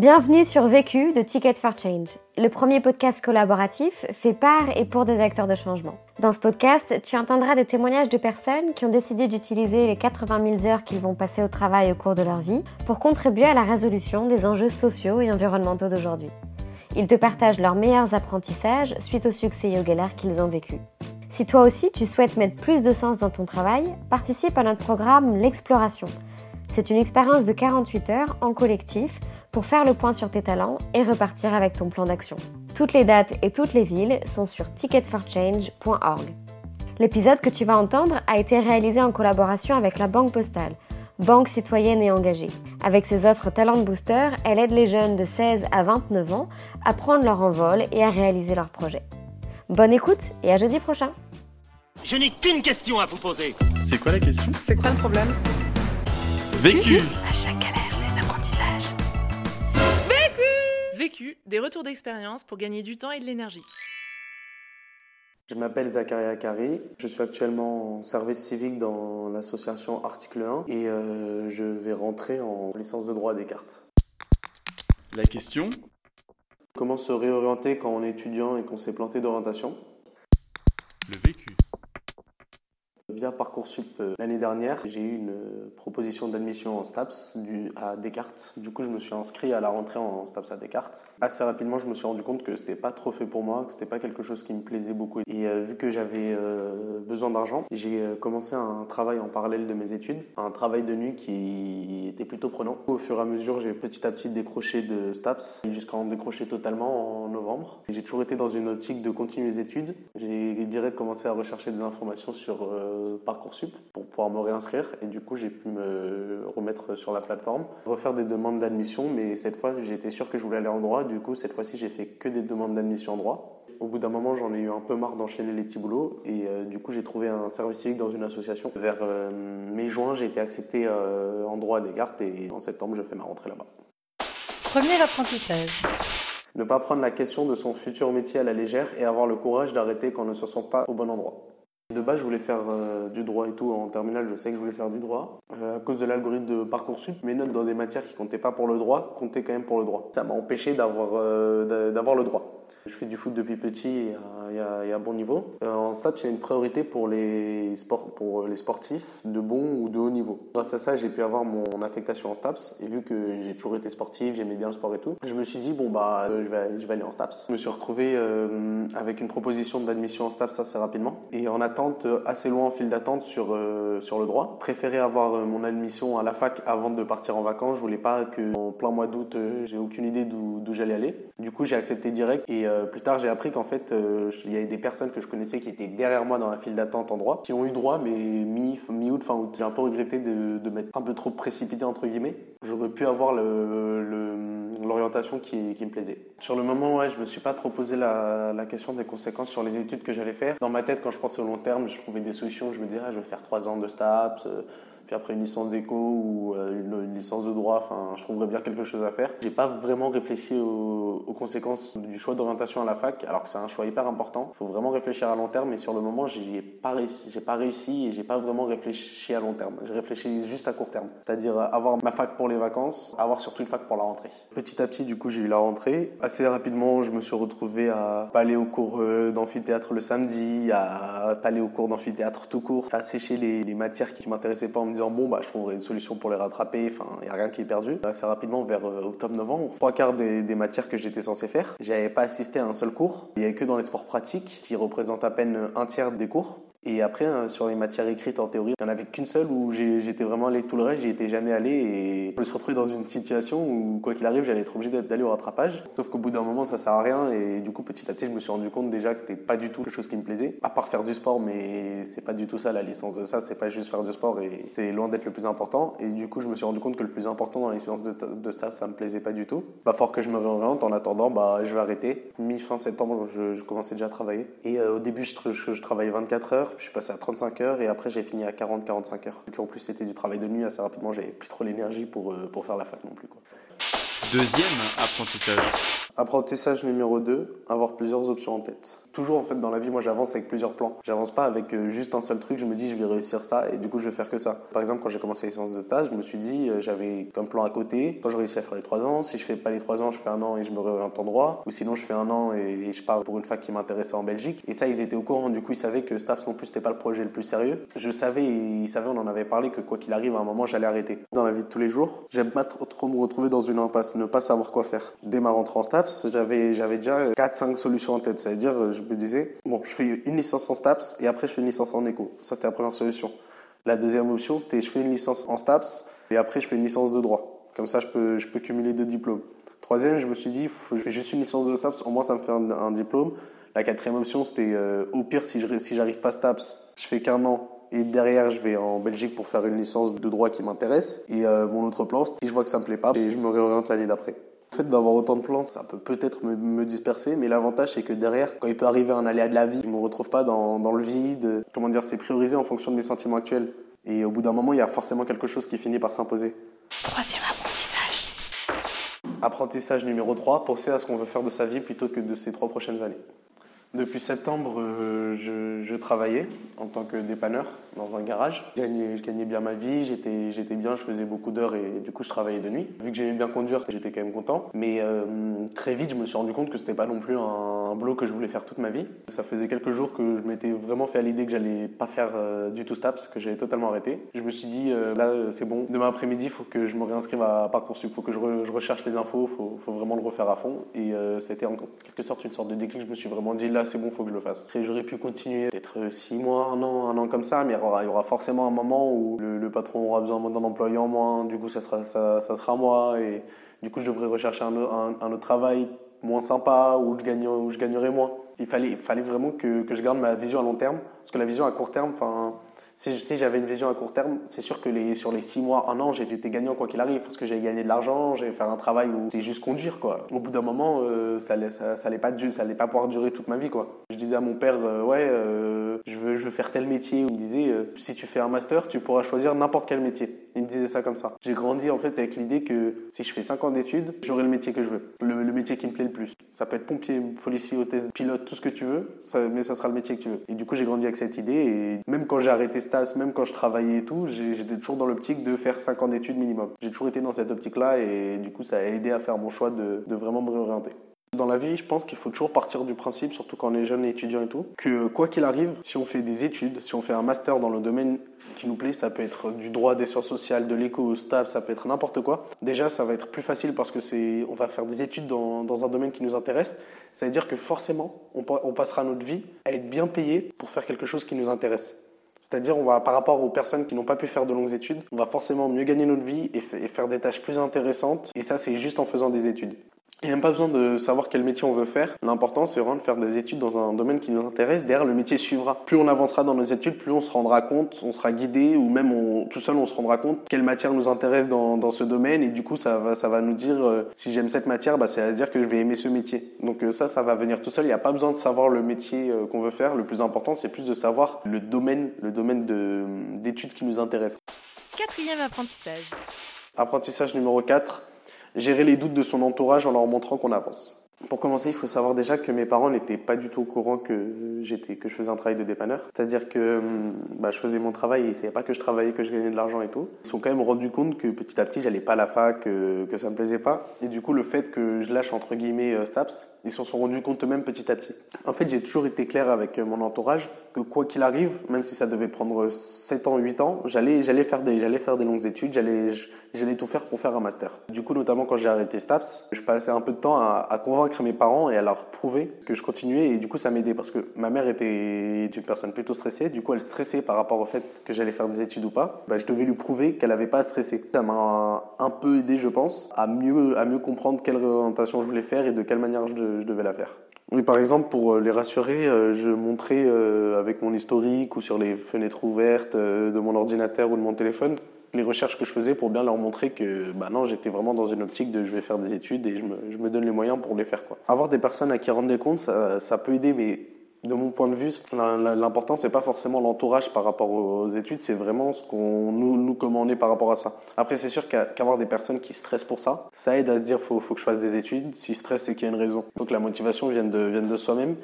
Bienvenue sur Vécu de Ticket for Change, le premier podcast collaboratif fait par et pour des acteurs de changement. Dans ce podcast, tu entendras des témoignages de personnes qui ont décidé d'utiliser les 80 000 heures qu'ils vont passer au travail au cours de leur vie pour contribuer à la résolution des enjeux sociaux et environnementaux d'aujourd'hui. Ils te partagent leurs meilleurs apprentissages suite au succès et aux qu'ils ont vécu. Si toi aussi tu souhaites mettre plus de sens dans ton travail, participe à notre programme L'Exploration. C'est une expérience de 48 heures en collectif pour faire le point sur tes talents et repartir avec ton plan d'action. Toutes les dates et toutes les villes sont sur ticketforchange.org. L'épisode que tu vas entendre a été réalisé en collaboration avec la Banque Postale, banque citoyenne et engagée. Avec ses offres Talent Booster, elle aide les jeunes de 16 à 29 ans à prendre leur envol et à réaliser leurs projets. Bonne écoute et à jeudi prochain. Je n'ai qu'une question à vous poser. C'est quoi la question? C'est quoi le problème? Vécu À chaque galère, Vécu, des retours d'expérience pour gagner du temps et de l'énergie. Je m'appelle Zakaria Kari, je suis actuellement en service civique dans l'association Article 1 et euh, je vais rentrer en licence de droit à Descartes. La question? Comment se réorienter quand on est étudiant et qu'on s'est planté d'orientation? Parcoursup euh, l'année dernière, j'ai eu une euh, proposition d'admission en STAPS à Descartes. Du coup, je me suis inscrit à la rentrée en STAPS à Descartes. Assez rapidement, je me suis rendu compte que c'était pas trop fait pour moi, que c'était pas quelque chose qui me plaisait beaucoup. Et euh, vu que j'avais besoin d'argent, j'ai commencé un travail en parallèle de mes études, un travail de nuit qui était plutôt prenant. Au fur et à mesure, j'ai petit à petit décroché de STAPS jusqu'à en décrocher totalement en novembre. J'ai toujours été dans une optique de continuer les études. J'ai direct commencé à rechercher des informations sur Parcoursup pour pouvoir me réinscrire et du coup j'ai pu me remettre sur la plateforme, refaire des demandes d'admission mais cette fois j'étais sûr que je voulais aller en droit, du coup cette fois-ci j'ai fait que des demandes d'admission en droit. Au bout d'un moment j'en ai eu un peu marre d'enchaîner les petits boulots et euh, du coup j'ai trouvé un service civique dans une association. Vers euh, mai-juin j'ai été accepté euh, en droit à Descartes et en septembre je fais ma rentrée là-bas. Premier apprentissage. Ne pas prendre la question de son futur métier à la légère et avoir le courage d'arrêter quand on ne se sent pas au bon endroit. De base, je voulais faire euh, du droit et tout. En terminale, je sais que je voulais faire du droit. Euh, à cause de l'algorithme de Parcoursup, mes notes dans des matières qui comptaient pas pour le droit comptaient quand même pour le droit. Ça m'a empêché d'avoir euh, d'a- d'avoir le droit. Je fais du foot depuis petit et à, bon niveau. Euh, en STAPS, il y a une priorité pour les, sports, pour les sportifs de bon ou de haut niveau. Grâce à ça, j'ai pu avoir mon affectation en STAPS. Et vu que j'ai toujours été sportif, j'aimais bien le sport et tout, je me suis dit, bon, bah, je, vais, aller en STAPS. Je me suis retrouvé avec une proposition d'admission en STAPS assez rapidement. Et en attente, euh, assez loin en file d'attente sur, euh, sur le droit. Préféré avoir euh, mon admission à la fac avant de partir en vacances. Je voulais pas que en plein mois d'août, j'ai aucune idée d'où j'allais aller. Du coup, j'ai accepté direct. Et plus tard, j'ai appris qu'en fait, il y avait des personnes que je connaissais qui étaient derrière moi dans la file d'attente en droit, qui ont eu droit, mais mi- mi-août, fin août. J'ai un peu regretté de, de m'être un peu trop précipité, entre guillemets. J'aurais pu avoir le- le- l'orientation qui, me plaisait. Sur le moment, ouais, je me suis pas trop posé la, question des conséquences sur les études que j'allais faire. Dans ma tête, quand je pensais au long terme, je trouvais des solutions. Je me disais, je vais faire trois ans de STAPS, euh, après une licence d'éco ou euh, une, licence de droit. Enfin, je trouverais bien quelque chose à faire. J'ai pas vraiment réfléchi aux, conséquences du choix d'orientation à la fac, alors que c'est un choix hyper important. Faut vraiment réfléchir à long terme, mais sur le moment, j'y ai pas réussi, j'ai pas réussi et j'ai pas vraiment réfléchi à long terme. J'ai réfléchi juste à court terme, c'est-à-dire avoir ma fac pour les vacances, avoir surtout une fac pour la rentrée. Petit à petit, du coup, j'ai eu la rentrée. Assez rapidement, je me suis retrouvé à pas aller au cours d'amphithéâtre le samedi, à pas aller au cours d'amphithéâtre tout court, à sécher les, les matières qui m'intéressaient pas en me disant bon bah je trouverai une solution pour les rattraper. Enfin, il y a rien qui est perdu. Assez rapidement, vers euh, octobre-novembre, trois quarts des, des matières que j'étais censé faire, j'avais pas assisté à un seul cours. Il y avait que dans les sports pratiques, qui représentent à peine un tiers des cours. Et après, euh, sur les matières écrites en théorie, il n'y en avait qu'une seule où j'étais vraiment allé tout le reste, j'y étais jamais allé et je me suis retrouvé dans une situation où, quoi qu'il arrive, j'allais être obligé d'aller au rattrapage. Sauf qu'au bout d'un moment, ça sert à rien et du coup, petit à petit, je me suis rendu compte déjà que c'était pas du tout quelque chose qui me plaisait. À part faire du sport, mais c'est pas du tout ça la licence de ça, c'est pas juste faire du sport et c'est loin d'être le plus important. Et du coup, je me suis rendu compte que le plus important dans les séances de, de staff, ça me plaisait pas du tout. Bah, fort que je me réoriente. En attendant, bah, je vais arrêter. Mi-fin septembre, je, commençais déjà à travailler. Et euh, au début, je, je, je travaillais 24 heures, je suis passé à 35 heures et après, j'ai fini à 40-45 heures. Vu qu'en plus, c'était du travail de nuit assez rapidement, j'avais plus trop l'énergie pour, euh, pour faire la fac non plus. Quoi. Deuxième apprentissage. Apprentissage numéro 2, avoir plusieurs options en tête. Toujours en fait dans la vie, moi j'avance avec plusieurs plans. J'avance pas avec euh, juste un seul truc, je me dis je vais réussir ça et du coup je vais faire que ça. Par exemple, quand j'ai commencé les séances de stage, je me suis dit euh, j'avais comme plan à côté, quand je réussis à faire les trois ans, si je fais pas les trois ans, je fais un an et je me réoriente en droit, ou sinon je fais un an et, je pars pour une fac qui m'intéressait en Belgique. Et ça, ils étaient au courant, du coup ils savaient que STAPS non plus c'était pas le projet le plus sérieux. Je savais, ils savaient, on en avait parlé que quoi qu'il arrive, à un moment j'allais arrêter. Dans la vie de tous les jours, j'aime pas trop, me retrouver dans une impasse, ne pas savoir quoi faire. Dès ma rentrée en J'avais j'avais déjà 4-5 solutions en tête. Ça veut dire, euh, je me disais, bon, je fais une licence en STAPS et après je fais une licence en éco. Ça, c'était la première solution. La deuxième option, c'était je fais une licence en STAPS et après je fais une licence de droit. Comme ça, je peux, je peux cumuler deux diplômes. Troisième, je me suis dit, faut- je fais juste une licence de STAPS, au moins ça me fait un, diplôme. La quatrième option, c'était euh, au pire, si je si j'arrive pas STAPS, je fais qu'un an et derrière, je vais en Belgique pour faire une licence de droit qui m'intéresse. Et euh, mon autre plan, si je vois que ça me plaît pas, et je me réoriente l'année d'après. Le fait d'avoir autant de plans, ça peut peut-être me, me disperser, mais l'avantage c'est que derrière, quand il peut arriver un aléa de la vie, je me retrouve pas dans, dans le vide. Comment dire, c'est priorisé en fonction de mes sentiments actuels. Et au bout d'un moment, il y a forcément quelque chose qui finit par s'imposer. Troisième apprentissage. Apprentissage numéro 3, penser à ce qu'on veut faire de sa vie plutôt que de ces trois prochaines années. Depuis septembre, euh, je, travaillais en tant que dépanneur dans un garage. Je gagnais, bien ma vie, j'étais, j'étais bien, je faisais beaucoup d'heures et du coup je travaillais de nuit. Vu que j'aimais bien conduire, j'étais quand même content. Mais euh, très vite, je me suis rendu compte que c'était pas non plus un, un boulot que je voulais faire toute ma vie. Ça faisait quelques jours que je m'étais vraiment fait à l'idée que j'allais pas faire euh, du tout STAPS, que j'allais totalement arrêter. Je me suis dit, là c'est bon, demain après-midi, il faut que je me réinscrive à Parcoursup, il faut que je, re- je recherche les infos, il faut, faut vraiment le refaire à fond. Et ça a été en quelque sorte une sorte de déclic, je me suis vraiment dit, là c'est bon, faut que je le fasse. J'aurais pu continuer peut-être 6 mois, un an, un an comme ça, mais il y aura, forcément un moment où le, patron aura besoin d'un employé en moins, du coup ça sera, ça, ça sera moi, et du coup je devrais rechercher un, un, un autre travail moins sympa, où je, gagne, où je gagnerai moins. Il fallait, il fallait vraiment que, que je garde ma vision à long terme, parce que la vision à court terme, enfin, si, j'avais une vision à court terme, c'est sûr que sur les 6 mois, un an, j'étais gagnant quoi qu'il arrive, parce que j'allais gagner de l'argent, j'allais faire un travail où c'est juste conduire, quoi. Au bout d'un moment, euh, ça, allait, ça, ça pas, pas pouvoir durer toute ma vie, quoi. Je disais à mon père, euh, ouais, euh, je, veux, faire tel métier. Il me disait, si tu fais un master, tu pourras choisir n'importe quel métier. Il me disait ça comme ça. J'ai grandi en fait avec l'idée que si je fais 5 ans d'études, j'aurai le métier que je veux, le, métier qui me plaît le plus. Ça peut être pompier, policier, hôtesse, pilote, tout ce que tu veux, mais ça sera le métier que tu veux. Et du coup, j'ai grandi avec cette idée et même quand j'ai arrêté Même quand je travaillais et tout, j'étais toujours dans l'optique de faire 5 ans d'études minimum. J'ai toujours été dans cette optique-là et du coup, ça a aidé à faire mon choix de, vraiment me réorienter. Dans la vie, je pense qu'il faut toujours partir du principe, surtout quand on est jeune et étudiant et tout, que quoi qu'il arrive, si on fait des études, si on fait un master dans le domaine qui nous plaît, ça peut être du droit, des sciences sociales, de l'éco, au STAP, ça peut être n'importe quoi. Déjà, ça va être plus facile parce que c'est, on va faire des études dans, un domaine qui nous intéresse. Ça veut dire que forcément, on passera notre vie à être bien payé pour faire quelque chose qui nous intéresse. C'est-à-dire, on va, par rapport aux personnes qui n'ont pas pu faire de longues études, on va forcément mieux gagner notre vie et, fa- et faire des tâches plus intéressantes. Et ça, c'est juste en faisant des études. Il n'y a même pas besoin de savoir quel métier on veut faire. L'important, c'est vraiment de faire des études dans un domaine qui nous intéresse. Derrière, le métier suivra. Plus on avancera dans nos études, plus on se rendra compte, on sera guidé, ou même tout seul, on se rendra compte quelle matière nous intéresse dans, dans ce domaine. Et du coup, ça va, ça va nous dire, euh, si j'aime cette matière, bah, c'est à dire que je vais aimer ce métier. Donc euh, ça, ça va venir tout seul. Il n'y a pas besoin de savoir le métier euh, qu'on veut faire. Le plus important, c'est plus de savoir le domaine, le domaine de- d'études qui nous intéresse. Quatrième apprentissage. Apprentissage numéro 4, gérer les doutes de son entourage en leur montrant qu'on avance. Pour commencer, il faut savoir déjà que mes parents n'étaient pas du tout au courant que j'étais, que je faisais un travail de dépanneur. C'est-à-dire que bah, je faisais mon travail et ils savaient pas que je travaillais, que je gagnais de l'argent et tout. Ils se sont quand même rendus compte que petit à petit, j'allais pas à la fac, que, que ça me plaisait pas. Et du coup, le fait que je lâche entre guillemets euh, Staps, ils s'en sont rendus compte eux-mêmes petit à petit. En fait, j'ai toujours été clair avec euh, mon entourage que quoi qu'il arrive, même si ça devait prendre 7 ans, 8 ans, j'allais, j'allais faire des, j'allais faire des longues études, j'allais, j'allais tout faire pour faire un master. Du coup, notamment quand j'ai arrêté Staps, je passais un peu de temps à convaincre mes parents et à leur prouver que je continuais et du coup, ça m'aidait parce que ma mère était une personne plutôt stressée. Du coup, elle stressait par rapport au fait que j'allais faire des études ou pas. Bah, je devais lui prouver qu'elle avait pas à stresser. Ça m'a un peu aidé, je pense, à mieux, à mieux comprendre quelle orientation je voulais faire et de quelle manière je, de- je devais la faire. Oui, par exemple, pour euh, les rassurer, euh, je montrais euh, avec mon historique ou sur les fenêtres ouvertes de mon ordinateur ou de mon téléphone les recherches que je faisais pour bien leur montrer que bah non, j'étais vraiment dans une optique de je vais faire des études et je me, je me donne les moyens pour les faire. Quoi. Avoir des personnes à qui rendre des comptes, ça, ça peut aider, mais de mon point de vue, l'important c'est pas forcément l'entourage par rapport aux études, c'est vraiment ce qu'on nous, nous comment par rapport à ça. Après, c'est sûr qu'avoir des personnes qui stressent pour ça, ça aide à se dire faut faut que je fasse des études. Si stress, c'est qu'il y a une raison. Donc la motivation vienne de vienne de soi-même.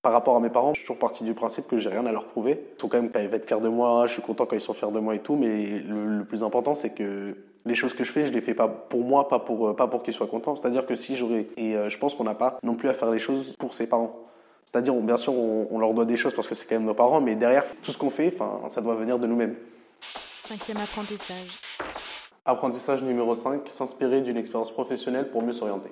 Par rapport à mes parents, je suis toujours parti du principe que j'ai rien à leur prouver. Ils sont quand même, ils vont être fiers de moi, je suis content quand ils sont fiers de moi et tout, mais le, le plus important, c'est que les choses que je fais, je les fais pas pour moi, pas pour, pas pour qu'ils soient contents. C'est-à-dire que si j'aurais, et euh, je pense qu'on n'a pas non plus à faire les choses pour ses parents. C'est-à-dire, bien sûr, on, on, leur doit des choses parce que c'est quand même nos parents, mais derrière, tout ce qu'on fait, enfin, ça doit venir de nous-mêmes. Cinquième apprentissage. Apprentissage numéro 5, s'inspirer d'une expérience professionnelle pour mieux s'orienter.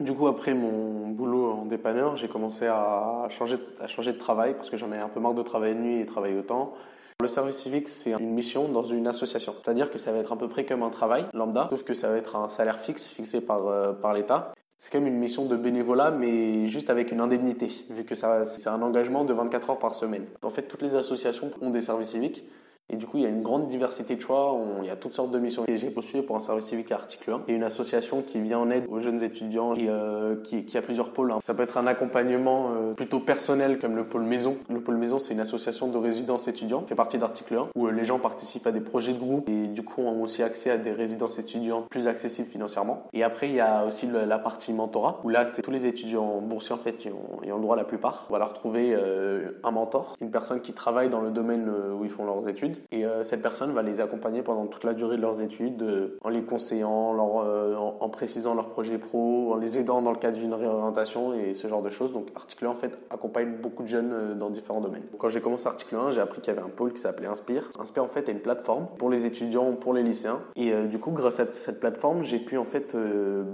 Du coup, après mon boulot en dépanneur, j'ai commencé à changer, à changer de travail parce que j'en ai un peu marre de travailler de nuit et travailler autant. Le service civique, c'est une mission dans une association. C'est-à-dire que ça va être à peu près comme un travail lambda, sauf que ça va être un salaire fixe fixé par, euh, par l'État. C'est même une mission de bénévolat, mais juste avec une indemnité, vu que ça, c'est un engagement de 24 heures par semaine. En fait, toutes les associations ont des services civiques. Et du coup, il y a une grande diversité de choix, il y a toutes sortes de missions. Et j'ai postulé pour un service civique à article 1. Il y a une association qui vient en aide aux jeunes étudiants et euh, qui, qui, a plusieurs pôles. Hein. Ça peut être un accompagnement euh, plutôt personnel comme le pôle maison. Le pôle maison, c'est une association de résidence étudiants qui fait partie d'article 1 où euh, les gens participent à des projets de groupe et du coup ont aussi accès à des résidences étudiantes plus accessibles financièrement. Et après, il y a aussi la partie mentorat où là, c'est tous les étudiants boursiers en fait qui ont, ont le droit la plupart. On va leur trouver euh, un mentor, une personne qui travaille dans le domaine euh, où ils font leurs études et cette personne va les accompagner pendant toute la durée de leurs études, euh, en les conseillant, euh, en, précisant leurs projets pro, en les aidant dans le cadre d'une réorientation et ce genre de choses. Donc Article 1 en fait accompagne beaucoup de jeunes euh, dans différents domaines. Quand j'ai commencé Article 1, j'ai appris qu'il y avait un pôle qui s'appelait Inspire. Inspire en fait est une plateforme pour les étudiants, pour les lycéens. Et du coup, grâce à cette plateforme, j'ai pu en fait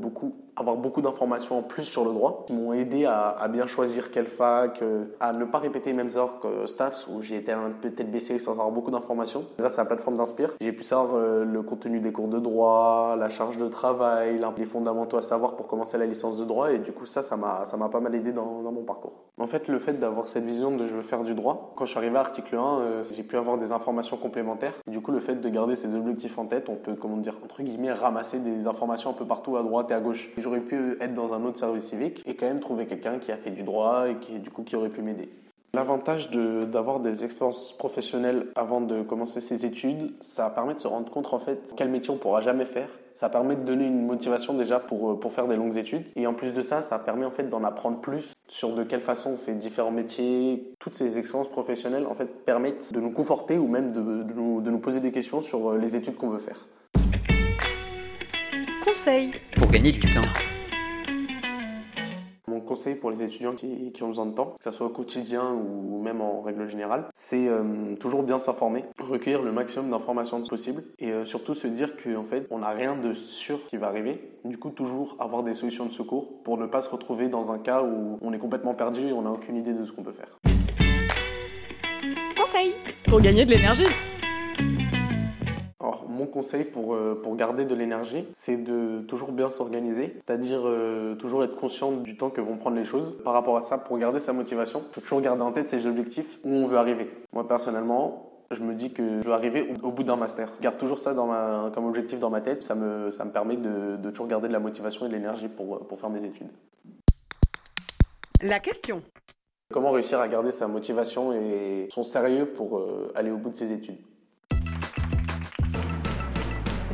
beaucoup avoir beaucoup d'informations en plus sur le droit qui m'ont aidé à, bien choisir quelle fac, à ne pas répéter les mêmes heures que STAPS où j'ai été un peu tête baissée sans avoir beaucoup d'informations. Grâce à la plateforme d'Inspire, j'ai pu savoir euh, le contenu des cours de droit, la charge de travail, les fondamentaux à savoir pour commencer la licence de droit et du coup ça, ça m'a pas mal aidé dans, dans, mon parcours. En fait, le fait d'avoir cette vision de je veux faire du droit, quand je suis arrivé à article 1, euh, j'ai pu avoir des informations complémentaires. Et du coup, le fait de garder ces objectifs en tête, on peut comment dire entre guillemets ramasser des informations un peu partout à droite et à gauche. J'aurais pu être dans un autre service civique et quand même trouver quelqu'un qui a fait du droit et qui du coup qui aurait pu m'aider. L'avantage d'avoir des expériences professionnelles avant de commencer ses études, ça permet de se rendre compte en fait quel métier on pourra jamais faire. Ça permet de donner une motivation déjà pour, pour faire des longues études. Et en plus de ça, ça permet en fait d'en apprendre plus sur de quelle façon on fait différents métiers. Toutes ces expériences professionnelles en fait permettent de nous conforter ou même de, de, nous, de nous poser des questions sur les études qu'on veut faire. Conseil pour gagner du temps conseil pour les étudiants qui, qui, ont besoin de temps, que ce soit au quotidien ou même en règle générale, c'est euh, toujours bien s'informer, recueillir le maximum d'informations possible et euh, surtout se dire qu'en fait, on n'a rien de sûr qui va arriver. Du coup, toujours avoir des solutions de secours pour ne pas se retrouver dans un cas où on est complètement perdu et on n'a aucune idée de ce qu'on peut faire. Conseil pour gagner de l'énergie mon conseil pour, euh, pour garder de l'énergie, c'est de toujours bien s'organiser, c'est-à-dire euh, toujours être conscient du temps que vont prendre les choses. Par rapport à ça, pour garder sa motivation, il faut toujours garder en tête ses objectifs, où on veut arriver. Moi, personnellement, je me dis que je veux arriver au, bout d'un master. Je garde toujours ça dans ma, comme objectif dans ma tête. Ça me, ça me permet de, de toujours garder de la motivation et de l'énergie pour, pour faire mes études. La question. Comment réussir à garder sa motivation et son sérieux pour euh, aller au bout de ses études?